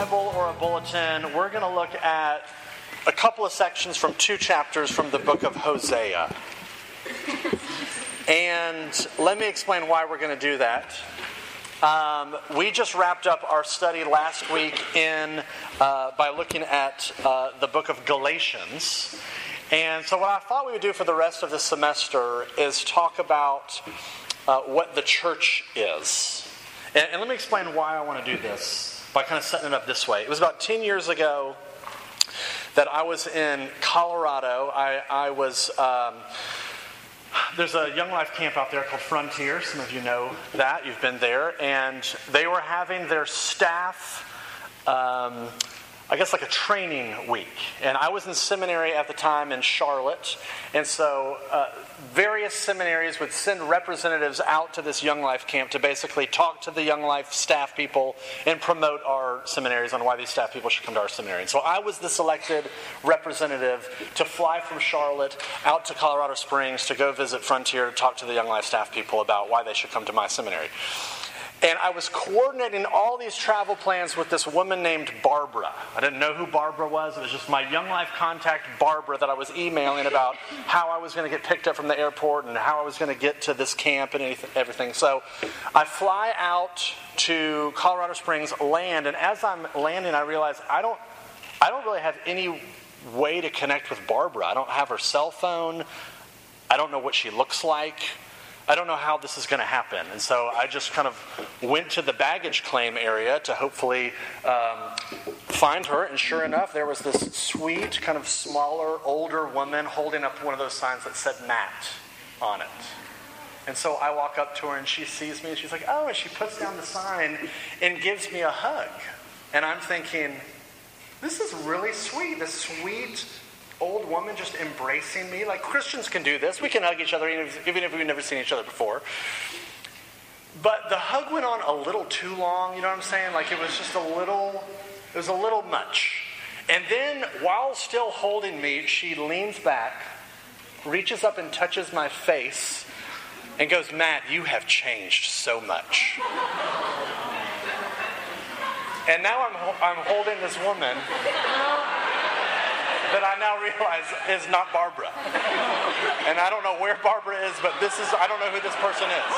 Bible or a bulletin, we're going to look at a couple of sections from two chapters from the book of Hosea. And let me explain why we're going to do that. Um, we just wrapped up our study last week in uh, by looking at uh, the book of Galatians. And so, what I thought we would do for the rest of the semester is talk about uh, what the church is. And, and let me explain why I want to do this by kind of setting it up this way. It was about 10 years ago that I was in Colorado. I, I was. Um, there's a Young Life camp out there called Frontier. Some of you know that. You've been there. And they were having their staff. Um, I guess like a training week. And I was in seminary at the time in Charlotte. And so uh, various seminaries would send representatives out to this Young Life camp to basically talk to the Young Life staff people and promote our seminaries on why these staff people should come to our seminary. And so I was the selected representative to fly from Charlotte out to Colorado Springs to go visit Frontier to talk to the Young Life staff people about why they should come to my seminary. And I was coordinating all these travel plans with this woman named Barbara. I didn't know who Barbara was. It was just my Young Life contact, Barbara, that I was emailing about how I was going to get picked up from the airport and how I was going to get to this camp and everything. So I fly out to Colorado Springs, land, and as I'm landing, I realize I don't, I don't really have any way to connect with Barbara. I don't have her cell phone. I don't know what she looks like. I don't know how this is going to happen. And so I just kind of went to the baggage claim area to hopefully um, find her. And sure enough, there was this sweet, kind of smaller, older woman holding up one of those signs that said Matt on it. And so I walk up to her and she sees me and she's like, oh, and she puts down the sign and gives me a hug. And I'm thinking, this is really sweet. This sweet, old woman just embracing me. Like Christians can do this. We can hug each other even if, we've never seen each other before. But the hug went on a little too long, you know what I'm saying? Like it was just a little, it was a little much. And then while still holding me, she leans back, reaches up and touches my face, and goes, Matt, you have changed so much. And now I'm, I'm holding this woman that I now realize is not Barbara. And I don't know where Barbara is, but this is, I don't know who this person is.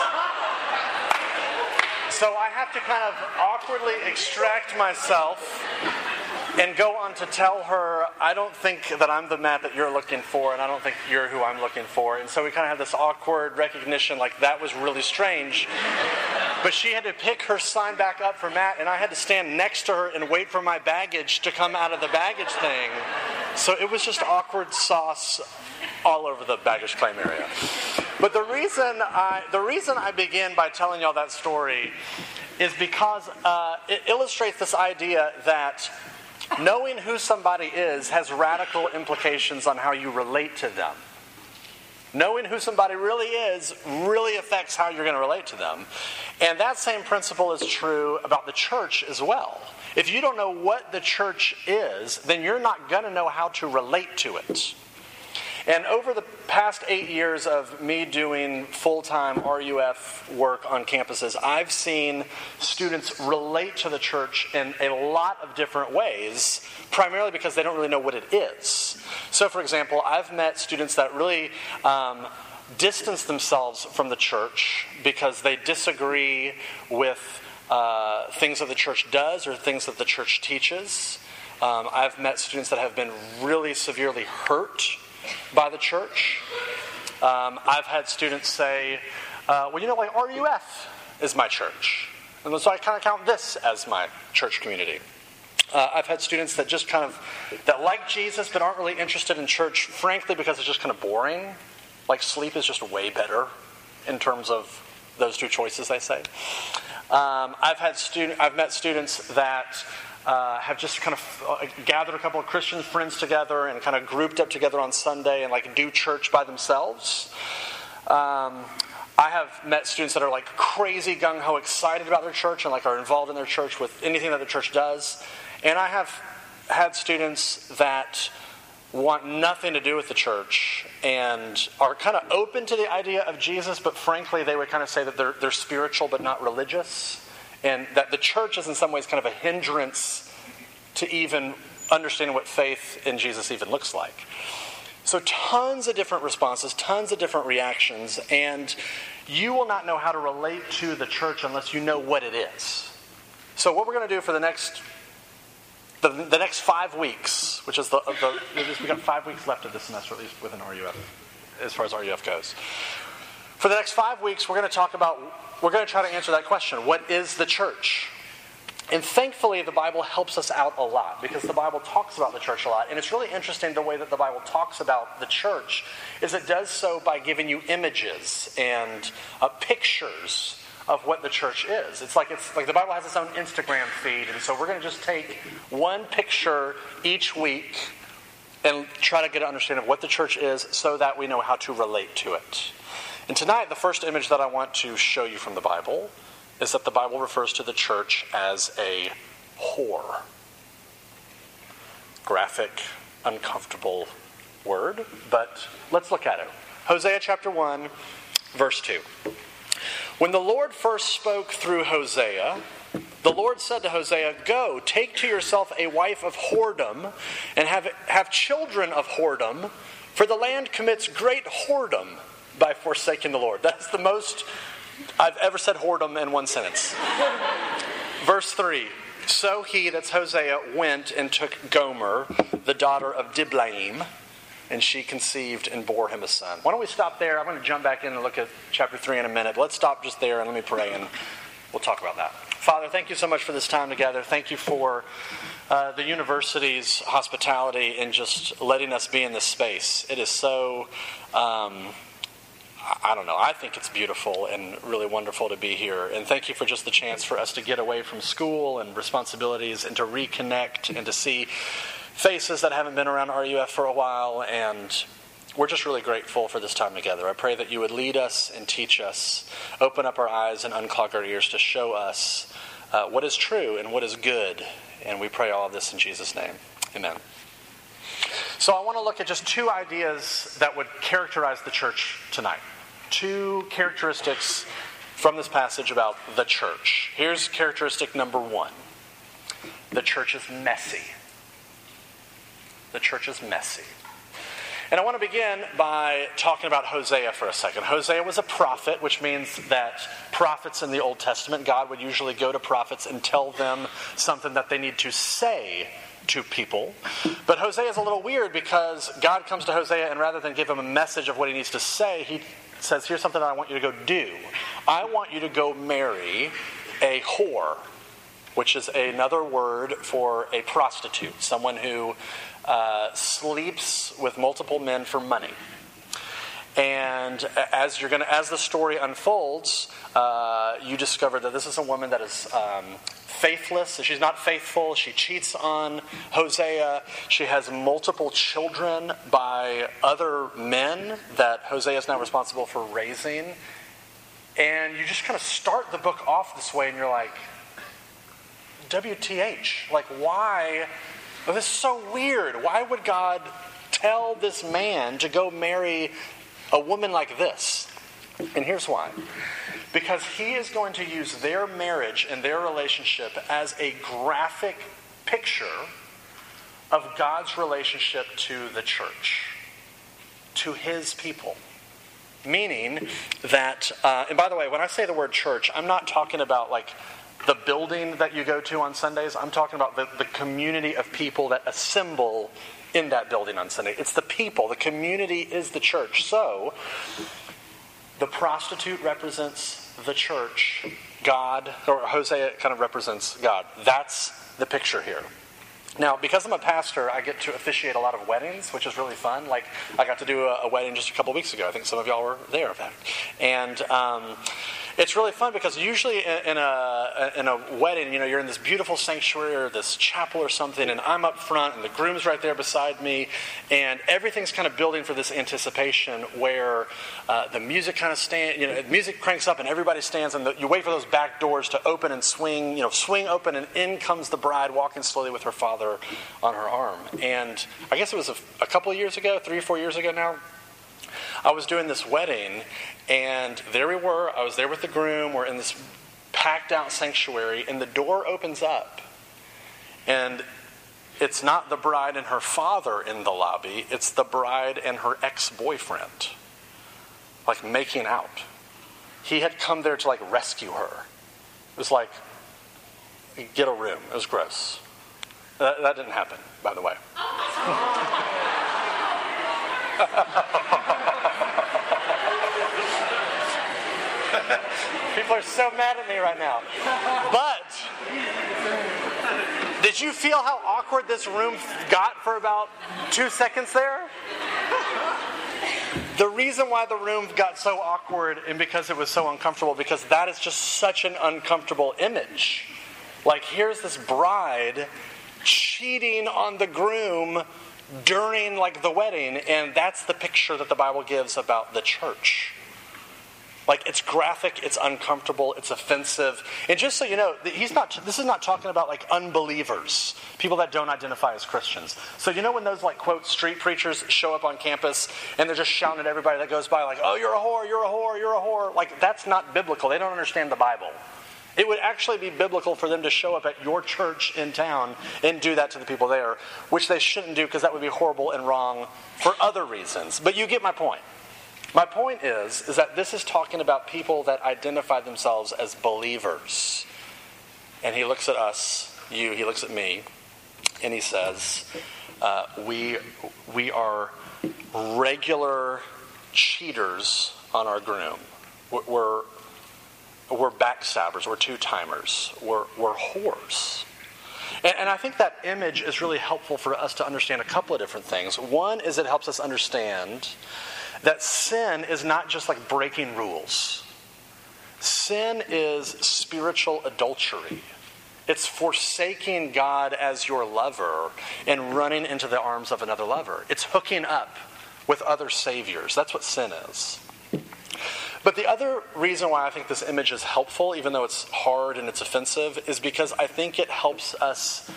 So I have to kind of awkwardly extract myself and go on to tell her, I don't think that I'm the Matt that you're looking for, and I don't think you're who I'm looking for. And so we kind of have this awkward recognition, like that was really strange. But she had to pick her sign back up for Matt, and I had to stand next to her and wait for my baggage to come out of the baggage thing. So it was just awkward sauce all over the baggage claim area. But the reason I, the reason I begin by telling y'all that story is because uh, it illustrates this idea that knowing who somebody is has radical implications on how you relate to them. Knowing who somebody really is really affects how you're going to relate to them. And that same principle is true about the church as well. If you don't know what the church is, then you're not going to know how to relate to it. And over the past eight years of me doing full time RUF work on campuses, I've seen students relate to the church in a lot of different ways, primarily because they don't really know what it is. So, for example, I've met students that really um, distance themselves from the church because they disagree with uh, things that the church does or things that the church teaches. Um, I've met students that have been really severely hurt by the church. Um, I've had students say, uh, well, you know, like RUF is my church. And so I kind of count this as my church community. Uh, I've had students that just kind of, that like Jesus but aren't really interested in church, frankly, because it's just kind of boring. Like sleep is just way better in terms of those two choices, they say. Um, I've had student, I've met students that uh, have just kind of uh, gathered a couple of Christian friends together and kind of grouped up together on Sunday and like do church by themselves. Um, I have met students that are like crazy gung ho excited about their church and like are involved in their church with anything that the church does. And I have had students that want nothing to do with the church and are kind of open to the idea of Jesus, but frankly, they would kind of say that they're, they're spiritual but not religious, and that the church is in some ways kind of a hindrance to even understanding what faith in Jesus even looks like. So, tons of different responses, tons of different reactions, and you will not know how to relate to the church unless you know what it is. So, what we're going to do for the next the, the next five weeks, which is the, the we've got five weeks left of this semester, at least within RUF, as far as RUF goes. For the next five weeks, we're going to talk about, we're going to try to answer that question what is the church? And thankfully, the Bible helps us out a lot because the Bible talks about the church a lot. And it's really interesting the way that the Bible talks about the church is it does so by giving you images and uh, pictures of what the church is. It's like it's like the Bible has its own Instagram feed, and so we're going to just take one picture each week and try to get an understanding of what the church is so that we know how to relate to it. And tonight, the first image that I want to show you from the Bible is that the Bible refers to the church as a whore. Graphic, uncomfortable word, but let's look at it. Hosea chapter 1, verse 2. When the Lord first spoke through Hosea, the Lord said to Hosea, Go, take to yourself a wife of whoredom, and have, have children of whoredom, for the land commits great whoredom by forsaking the Lord. That's the most I've ever said whoredom in one sentence. Verse 3 So he, that's Hosea, went and took Gomer, the daughter of Diblaim and she conceived and bore him a son. Why don't we stop there? I'm going to jump back in and look at chapter 3 in a minute. But let's stop just there and let me pray and we'll talk about that. Father, thank you so much for this time together. Thank you for uh, the university's hospitality and just letting us be in this space. It is so. Um, I don't know. I think it's beautiful and really wonderful to be here. And thank you for just the chance for us to get away from school and responsibilities and to reconnect and to see faces that haven't been around RUF for a while, and we're just really grateful for this time together. I pray that you would lead us and teach us, open up our eyes and unclog our ears to show us uh, what is true and what is good. And we pray all of this in Jesus' name. Amen. So I want to look at just two ideas that would characterize the church tonight. Two characteristics from this passage about the church. Here's characteristic number one the church is messy the church is messy. And I want to begin by talking about Hosea for a second. Hosea was a prophet, which means that prophets in the Old Testament, God would usually go to prophets and tell them something that they need to say to people. But Hosea is a little weird because God comes to Hosea and rather than give him a message of what he needs to say, he says, Here's something that I want you to go do. I want you to go marry a whore, which is another word for a prostitute, someone who uh, sleeps with multiple men for money. And as you're gonna, as the story unfolds, uh, you discover that this is a woman that is um, faithless. She's not faithful. She cheats on Hosea. She has multiple children by other men that Hosea is now responsible for raising. And you just kind of start the book off this way, and you're like, WTH? Like, why this is so weird. Why would God tell this man to go marry a woman like this? And here's why. Because he is going to use their marriage and their relationship as a graphic picture of God's relationship to the church, to his people. Meaning that, uh, and by the way, when I say the word church, I'm not talking about like the building that you go to on Sundays. I'm talking about the, the community of people that assemble in that building on Sunday. It's the people, the community is the church. So, the prostitute represents the church, God, or Hosea kind of represents God. That's the picture here. Now, because I'm a pastor, I get to officiate a lot of weddings, which is really fun. Like, I got to do a, a wedding just a couple weeks ago. I think some of y'all were there, in fact. And um, it's really fun because usually in, in, a, in a wedding, you know, you're in this beautiful sanctuary or this chapel or something, and I'm up front, and the groom's right there beside me, and everything's kind of building for this anticipation where uh, the music kind of stand, you know, music cranks up, and everybody stands, and the, you wait for those back doors to open and swing, you know, swing open, and in comes the bride walking slowly with her father on her arm. And I guess it was a, a couple of years ago, three or four years ago now, I was doing this wedding, and there we were. I was there with the groom. We're in this packed out sanctuary, and the door opens up. And it's not the bride and her father in the lobby, it's the bride and her ex boyfriend, like making out. He had come there to like rescue her. It was like, get a room. It was gross. That, that didn't happen, by the way. People are so mad at me right now. But did you feel how awkward this room got for about two seconds there? The reason why the room got so awkward and because it was so uncomfortable, because that is just such an uncomfortable image. Like, here's this bride cheating on the groom during like the wedding and that's the picture that the bible gives about the church. Like it's graphic it's uncomfortable it's offensive. And just so you know he's not this is not talking about like unbelievers people that don't identify as christians. So you know when those like quote street preachers show up on campus and they're just shouting at everybody that goes by like oh you're a whore you're a whore you're a whore. Like that's not biblical. They don't understand the bible it would actually be biblical for them to show up at your church in town and do that to the people there, which they shouldn't do because that would be horrible and wrong for other reasons. But you get my point. My point is, is that this is talking about people that identify themselves as believers. And he looks at us, you, he looks at me, and he says, uh, we, we are regular cheaters on our groom. We're, we're backstabbers, we're two timers, we're, we're whores. And, and, I think that image is really helpful for us to understand a couple of different things. One is it helps us understand that sin is not just like breaking rules, sin is spiritual adultery. It's forsaking God as your lover and running into the arms of another lover. It's hooking up with other saviors. That's what sin is. But the other reason why I think this image is helpful, even though it's hard and it's offensive, is because I think it helps us.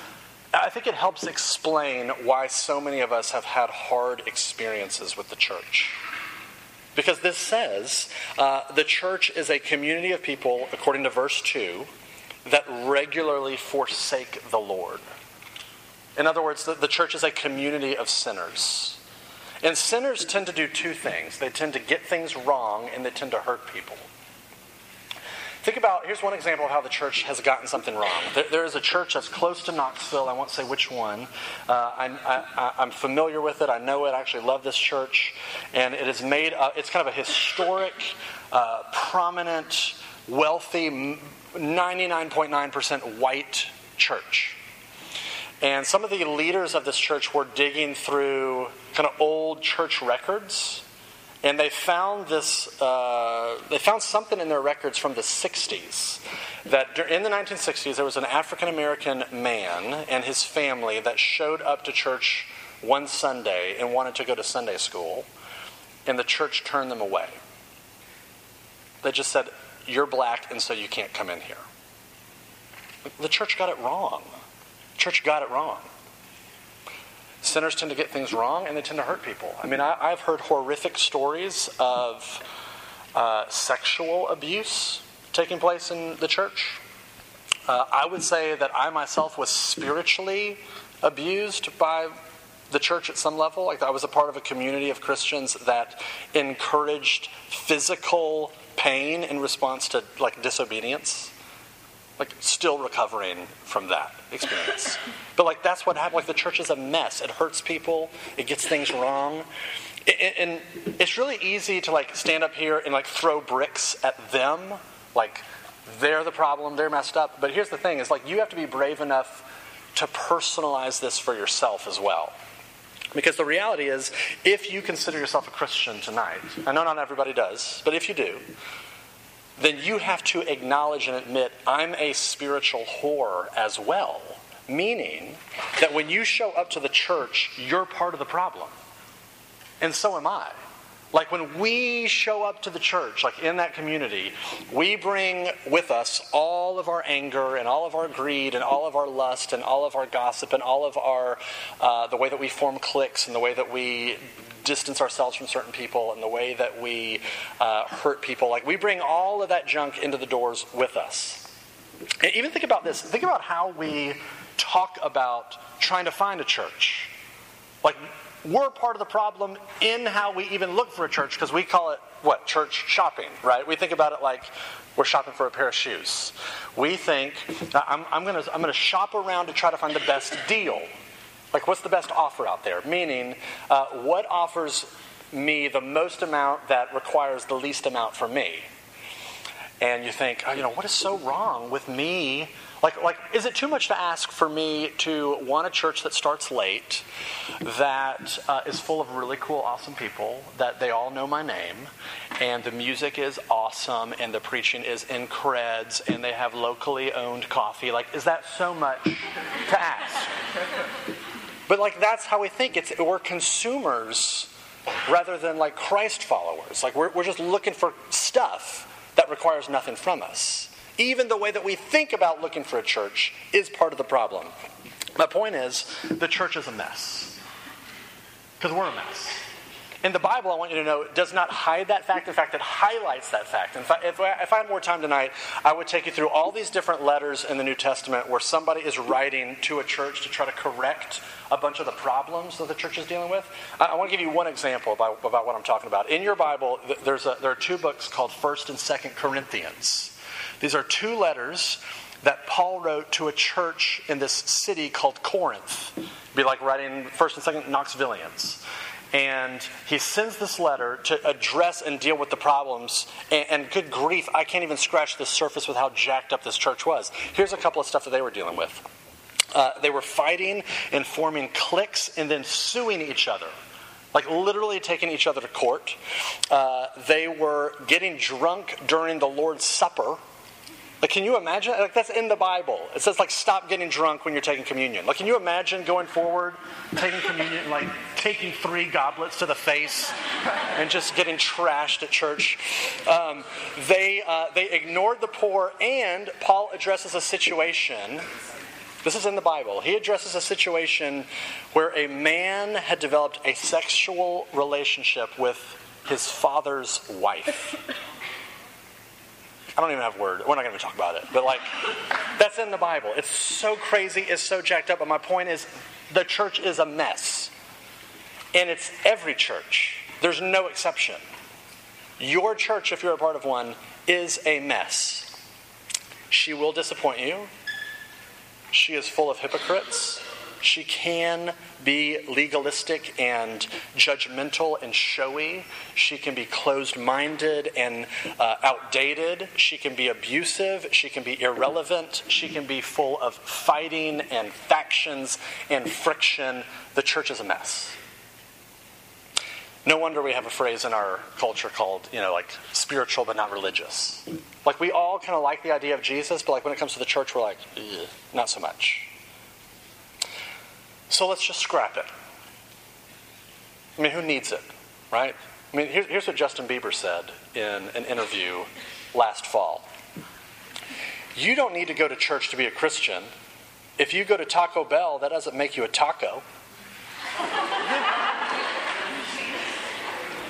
I think it helps explain why so many of us have had hard experiences with the church. Because this says uh, the church is a community of people, according to verse 2, that regularly forsake the Lord. In other words, the, the church is a community of sinners. And sinners tend to do two things they tend to get things wrong and they tend to hurt people. Think about here's one example of how the church has gotten something wrong. there, there is a church that's close to Knoxville. I won't say which one. Uh, I, am familiar with it. I know it. I actually love this church, and it is made. Uh, it's kind of a historic, uh, prominent, wealthy, 99.9% white church. And some of the leaders of this church were digging through kind of old church records, and they found this. Uh, they found something in their records from the '60s that in the 1960s there was an African American man and his family that showed up to church one Sunday and wanted to go to Sunday school, and the church turned them away. They just said, "You're black, and so you can't come in here." The church got it wrong. Church got it wrong. Sinners tend to get things wrong and they tend to hurt people. I mean, I, have heard horrific stories of uh, sexual abuse taking place in the church. Uh, I would say that I myself was spiritually abused by the church at some level. Like I was a part of a community of Christians that encouraged physical pain in response to like disobedience like still recovering from that experience. but like that's what happened. Like the church is a mess. It hurts people. It gets things wrong. And it's really easy to like stand up here and like throw bricks at them. Like they're the problem. They're messed up. But here's the thing: is like you have to be brave enough to personalize this for yourself as well. Because the reality is, if you consider yourself a Christian tonight, I know not everybody does, but if you do, then you have to acknowledge and admit, I'm a spiritual whore as well. Meaning that when you show up to the church, you're part of the problem. And so am I. Like when we show up to the church, like in that community, we bring with us all of our anger and all of our greed and all of our lust and all of our gossip and all of our, uh, the way that we form cliques and the way that we distance ourselves from certain people and the way that we uh, hurt people. Like we bring all of that junk into the doors with us. And even think about this. Think about how we talk about trying to find a church. Like we're part of the problem in how we even look for a church because we call it what church shopping right? We think about it like we're shopping for a pair of shoes. We think i'm, I'm going to I'm gonna shop around to try to find the best deal. Like what's the best offer out there? Meaning uh, what offers me the most amount that requires the least amount for me? And you think oh, you know what is so wrong with me like, like, is it too much to ask for me to want a church that starts late, that uh, is full of really cool, awesome people, that they all know my name, and the music is awesome, and the preaching is in creds, and they have locally owned coffee? Like, is that so much to ask? But like, that's how we think. It's we're consumers rather than like Christ followers. Like, we're, we're just looking for stuff that requires nothing from us. Even the way that we think about looking for a church is part of the problem. My point is, the church is a mess. Because we're a mess. And the Bible, I want you to know, does not hide that fact. In fact, it highlights that fact. In fact, if I, if I had more time tonight, I would take you through all these different letters in the New Testament where somebody is writing to a church to try to correct a bunch of the problems that the church is dealing with. I, I want to give you one example about, about what I'm talking about. In your Bible, there's a, there are two books called 1st and 2nd Corinthians. These are two letters that Paul wrote to a church in this city called Corinth. It'd be like writing first and second Knoxvillians. And he sends this letter to address and deal with the problems. And, and, good grief, I can't even scratch the surface with how jacked up this church was. Here's a couple of stuff that they were dealing with. Uh, they were fighting and forming cliques and then suing each other like literally taking each other to court. Uh, they were getting drunk during the Lord's Supper like, can you imagine? Like, that's in the Bible. It says, like, stop getting drunk when you're taking communion. Like, can you imagine going forward, taking communion, like, taking three goblets to the face and just getting trashed at church? Um, they, uh, they ignored the poor, and Paul addresses a situation. This is in the Bible. He addresses a situation where a man had developed a sexual relationship with his father's wife. I don't even have a word. We're not going to talk about it. But like, that's in the Bible. It's so crazy. It's so jacked up. But my point is, the church is a mess, and it's every church. There's no exception. Your church, if you're a part of one, is a mess. She will disappoint you. She is full of hypocrites. She can be legalistic and judgmental and showy. She can be closed minded and uh, outdated. She can be abusive. She can be irrelevant. She can be full of fighting and factions and friction. The church is a mess. No wonder we have a phrase in our culture called, you know, like spiritual but not religious. Like we all kind of like the idea of Jesus, but like when it comes to the church, we're like, not so much. So let's just scrap it. I mean, who needs it, right? I mean, here's, here's what Justin Bieber said in an interview last fall. You don't need to go to church to be a Christian. If you go to Taco Bell, that doesn't make you a taco.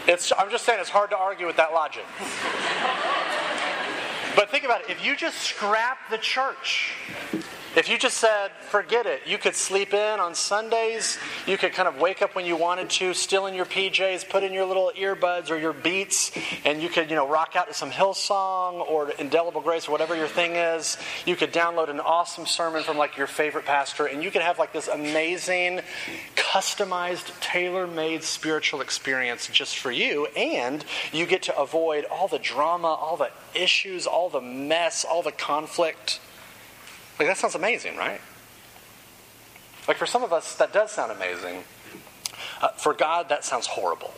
It's, I'm just saying it's hard to argue with that logic. But think about it. If you just scrap the church, if you just said, forget it, you could sleep in on Sundays, you could kind of wake up when you wanted to, still in your PJs, put in your little earbuds or your beats, and you could, you know, rock out to some Hillsong or Indelible Grace or whatever your thing is. You could download an awesome sermon from like your favorite pastor, and you could have like this amazing, customized, tailor made spiritual experience just for you, and you get to avoid all the drama, all the issues, all the mess, all the conflict like, that sounds amazing, right? Like for some of us, that does sound amazing. Uh, for God, that sounds horrible.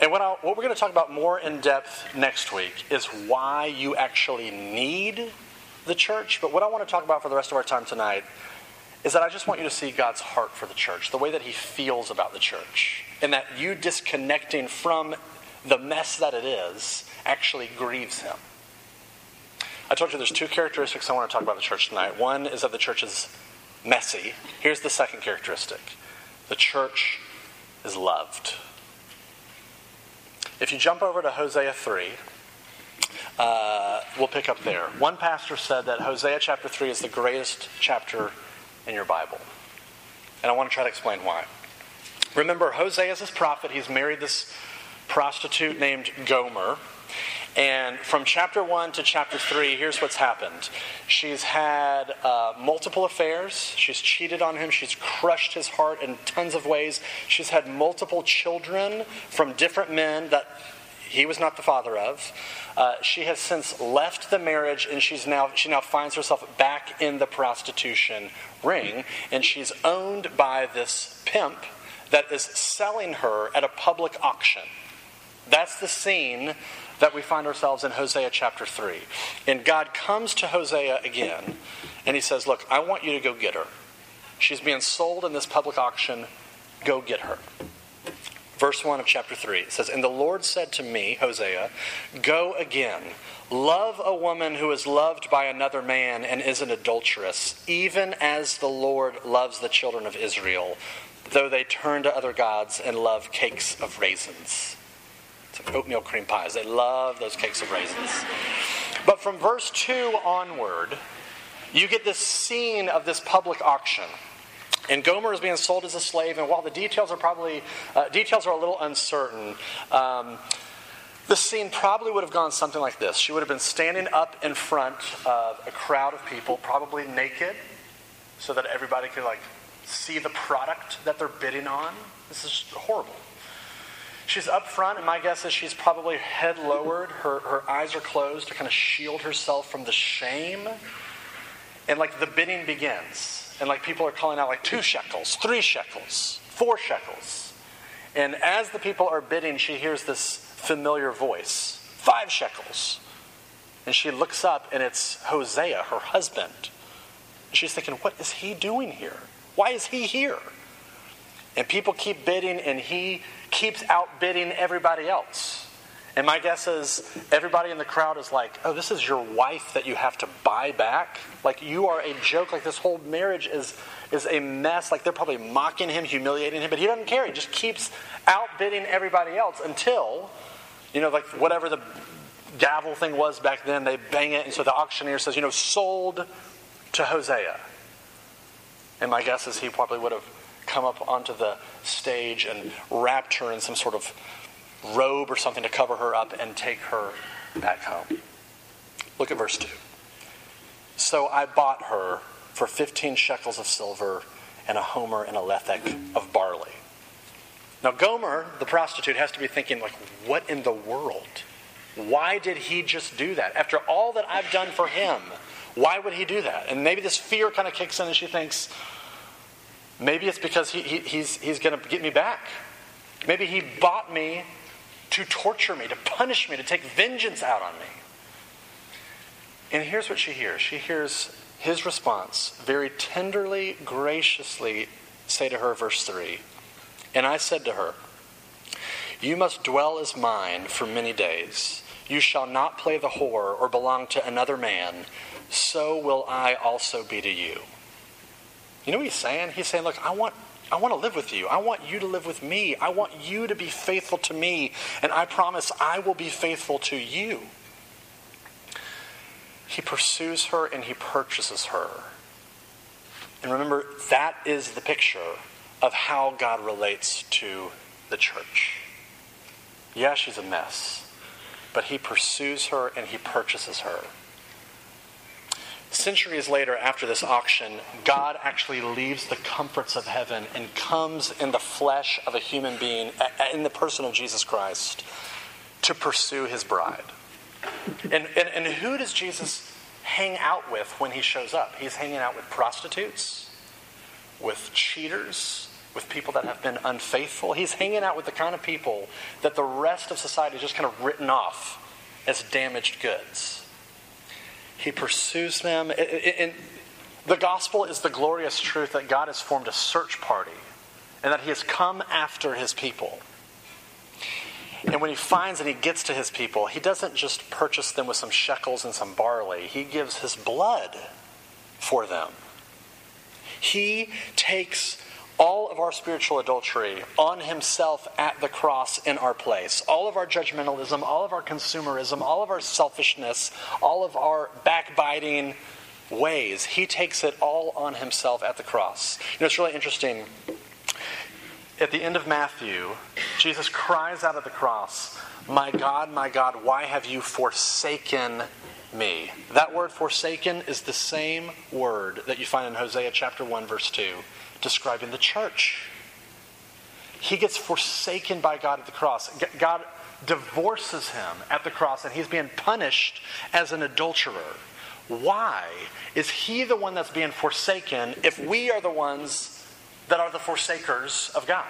And what, what we're going to talk about more in depth next week is why you actually need the church. But what I want to talk about for the rest of our time tonight is that I just want you to see God's heart for the church, the way that He feels about the church, and that you disconnecting from the mess that it is actually grieves Him. I told you there's two characteristics I want to talk about the church tonight. One is that the church is messy. Here's the second characteristic the church is loved. If you jump over to Hosea 3, uh, we'll pick up there. One pastor said that Hosea chapter 3 is the greatest chapter in your Bible. And I want to try to explain why. Remember, Hosea is this prophet. He's married this prostitute named Gomer. And from chapter 1 to chapter 3, here's what's happened. She's had uh, multiple affairs. She's cheated on him. She's crushed his heart in tons of ways. She's had multiple children from different men that he was not the father of. Uh, she has since left the marriage and she's now, she now finds herself back in the prostitution ring. And she's owned by this pimp that is selling her at a public auction. That's the scene that we find ourselves in Hosea chapter 3. And God comes to Hosea again and he says, Look, I want you to go get her. She's being sold in this public auction. Go get her. Verse 1 of chapter 3 it says, And the Lord said to me, Hosea, Go again. Love a woman who is loved by another man and is an adulteress, even as the Lord loves the children of Israel, though they turn to other gods and love cakes of raisins. Oatmeal cream pies. They love those cakes of raisins. But from verse 2 onward, you get this scene of this public auction. And Gomer is being sold as a slave, and while the details are probably uh, details are a little uncertain, um, the scene probably would have gone something like this. She would have been standing up in front of a crowd of people, probably naked, so that everybody could like see the product that they're bidding on. This is horrible. She's up front, and my guess is she's probably head lowered. Her, her eyes are closed to kind of shield herself from the shame. And like the bidding begins. And like people are calling out like two shekels, three shekels, four shekels. And as the people are bidding, she hears this familiar voice five shekels. And she looks up, and it's Hosea, her husband. And she's thinking, what is he doing here? Why is he here? And people keep bidding, and he keeps outbidding everybody else. And my guess is everybody in the crowd is like, oh, this is your wife that you have to buy back? Like, you are a joke. Like, this whole marriage is, is a mess. Like, they're probably mocking him, humiliating him, but he doesn't care. He just keeps outbidding everybody else until, you know, like whatever the gavel thing was back then, they bang it. And so the auctioneer says, you know, sold to Hosea. And my guess is he probably would have come up onto the stage and wrapped her in some sort of robe or something to cover her up and take her back home. Look at verse 2. So I bought her for 15 shekels of silver and a homer and a lethek of barley. Now, Gomer, the prostitute, has to be thinking, like, what in the world? Why did he just do that? After all that I've done for him, why would he do that? And maybe this fear kind of kicks in and she thinks, maybe it's because he, he, he's, he's going to get me back. Maybe he bought me to torture me, to punish me, to take vengeance out on me. And here's what she hears she hears his response very tenderly, graciously say to her, verse 3 And I said to her, You must dwell as mine for many days. You shall not play the whore or belong to another man. So will I also be to you. You know what he's saying? He's saying, Look, I want I want to live with you. I want you to live with me. I want you to be faithful to me. And I promise I will be faithful to you. He pursues her and he purchases her. And remember, that is the picture of how God relates to the church. Yeah, she's a mess, but he pursues her and he purchases her. Centuries later, after this auction, God actually leaves the comforts of heaven and comes in the flesh of a human being, in the person of Jesus Christ, to pursue his bride. And, and, and who does Jesus hang out with when he shows up. He's hanging out with prostitutes, with cheaters, with people that have been unfaithful. He's hanging out with the kind of people that the rest of society is just kind of written off as damaged goods. He pursues them. The gospel is the glorious truth that God has formed a search party and that he has come after his people. And when he finds and he gets to his people, he doesn't just purchase them with some shekels and some barley, he gives his blood for them. He takes all of our spiritual adultery on himself at the cross in our place. All of our judgmentalism, all of our consumerism, all of our selfishness, all of our backbiting ways, he takes it all on himself at the cross. You know, it's really interesting at the end of Matthew, Jesus cries out at the cross, My God, my God, why have you forsaken me? That word forsaken is the same word that you find in Hosea chapter 1, verse 2, describing the church. He gets forsaken by God at the cross. God divorces him at the cross, and he's being punished as an adulterer. Why is he the one that's being forsaken if we are the ones that are the forsakers of God.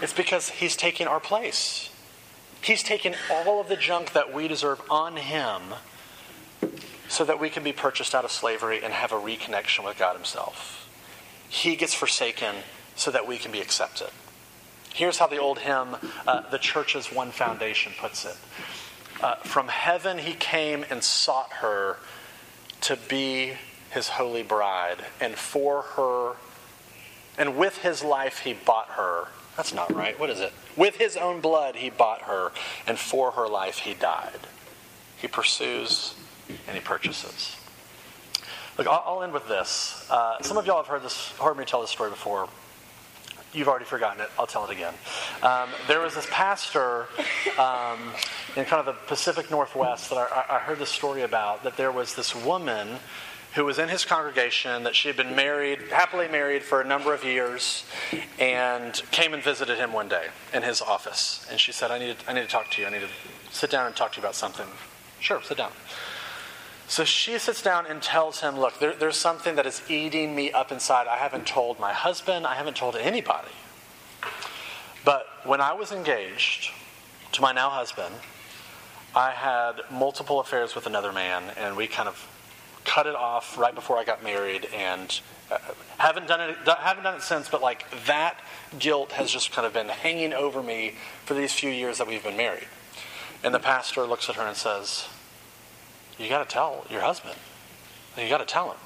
It's because He's taking our place. He's taken all of the junk that we deserve on Him so that we can be purchased out of slavery and have a reconnection with God Himself. He gets forsaken so that we can be accepted. Here's how the old hymn, uh, The Church's One Foundation, puts it uh, From heaven He came and sought her to be his holy bride, and for her, and with his life he bought her. That's not right. What is it? With his own blood he bought her, and for her life he died. He pursues he purchases. Look, I'll, end with this. Uh, some of y'all have heard this, heard me tell this story before. You've already forgotten it. I'll tell it again. Um, there was this pastor um, in kind of the Pacific Northwest that I, I heard this story about. That there was this woman who was in his congregation that she had been married, happily married for a number of years, and came and visited him one day in his office. And she said, I need, I need to talk to you. I need to sit down and talk to you about something. Sure, sit down. So she sits down and tells him, Look, there, there's something that is eating me up inside. I haven't told my husband, I haven't told anybody. But when I was engaged to my now husband, I had multiple affairs with another man, and we kind of cut it off right before I got married, and uh, haven't done it. Haven't done it since. But like that guilt has just kind of been hanging over me for these few years that we've been married. And the pastor looks at her and says, "You got to tell your husband. You got to tell him."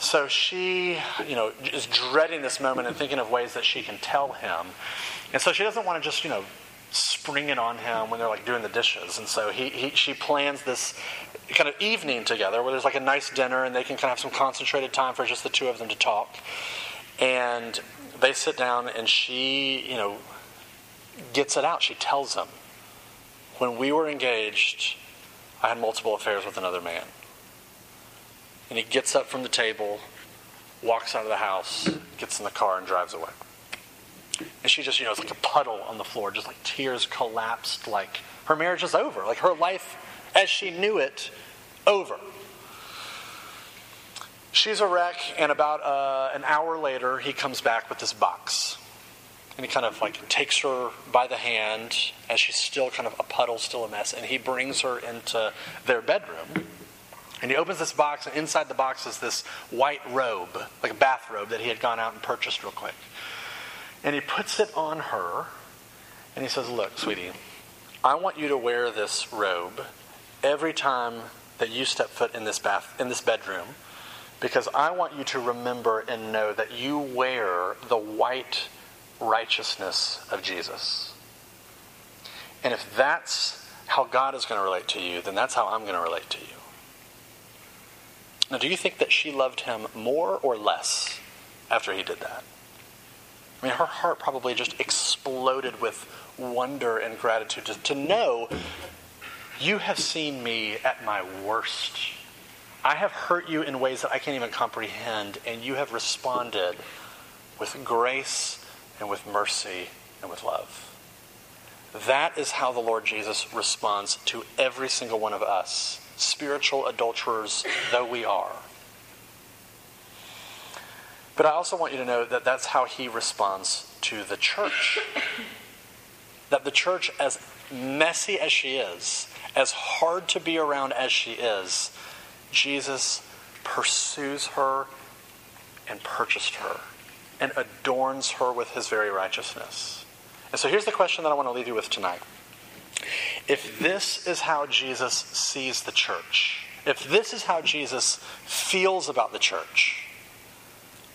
So she, you know, is dreading this moment and thinking of ways that she can tell him. And so she doesn't want to just, you know, spring it on him when they're like doing the dishes. And so he, he she plans this kind of evening together where there's like a nice dinner and they can kind of have some concentrated time for just the two of them to talk. And they sit down and she, you know, gets it out. She tells him, When we were engaged, I had multiple affairs with another man. And he gets up from the table, walks out of the house, gets in the car, and drives away. And she just, you know, it's like a puddle on the floor, just like tears collapsed, like her marriage is over. Like her life as she knew it over. She's a wreck, and about uh, an hour later, he comes back with this box. And he kind of like takes her by the hand as she's still kind of a puddle, still a mess, and he brings her into their bedroom. And he opens this box, and inside the box is this white robe, like a bathrobe that he had gone out and purchased real quick. And he puts it on her, and he says, Look, sweetie, I want you to wear this robe every time that you step foot in this bath in this bedroom because I want you to remember and know that you wear the white righteousness of Jesus. And if that's how God is going to relate to you, then that's how I'm going to relate to you. Now, do you think that she loved him more or less after he did that? I mean, her heart probably just exploded with wonder and gratitude to, to know you have seen me at my worst. I have hurt you in ways that I can't even comprehend, and you have responded with grace and with mercy and with love. That is how the Lord Jesus responds to every single one of us, spiritual adulterers though we are. But I also want you to know that that's how he responds to the church. that the church, as messy as she is, as hard to be around as she is, Jesus pursues her and purchased her and adorns her with his very righteousness. And so here's the question that I want to leave you with tonight. If this is how Jesus sees the church, if this is how Jesus feels about the church,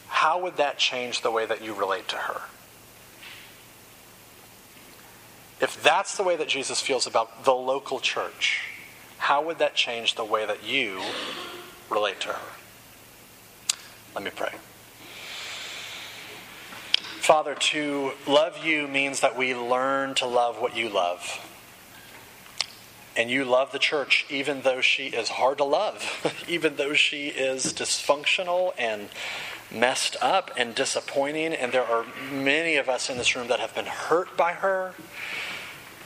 how would that change the way that you relate to her? If that's the way that Jesus feels about the local church, how would that change the way that you relate to her? Let me pray. Father, to love you means that we learn to love what you love. And you love the church even though she is hard to love, even though she is dysfunctional and messed up and disappointing. And there are many of us in this room that have been hurt by her.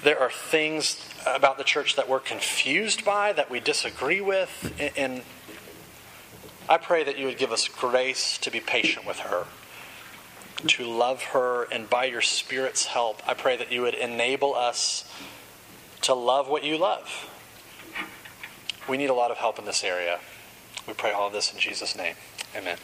There are things about the church that we're confused by, that we disagree with. And I pray that you would give us grace to be patient with her, to love her, and by your Spirit's help, I pray that you would enable us to love what you love. We need a lot of help in this area. We pray all of this in Jesus' name. Amen.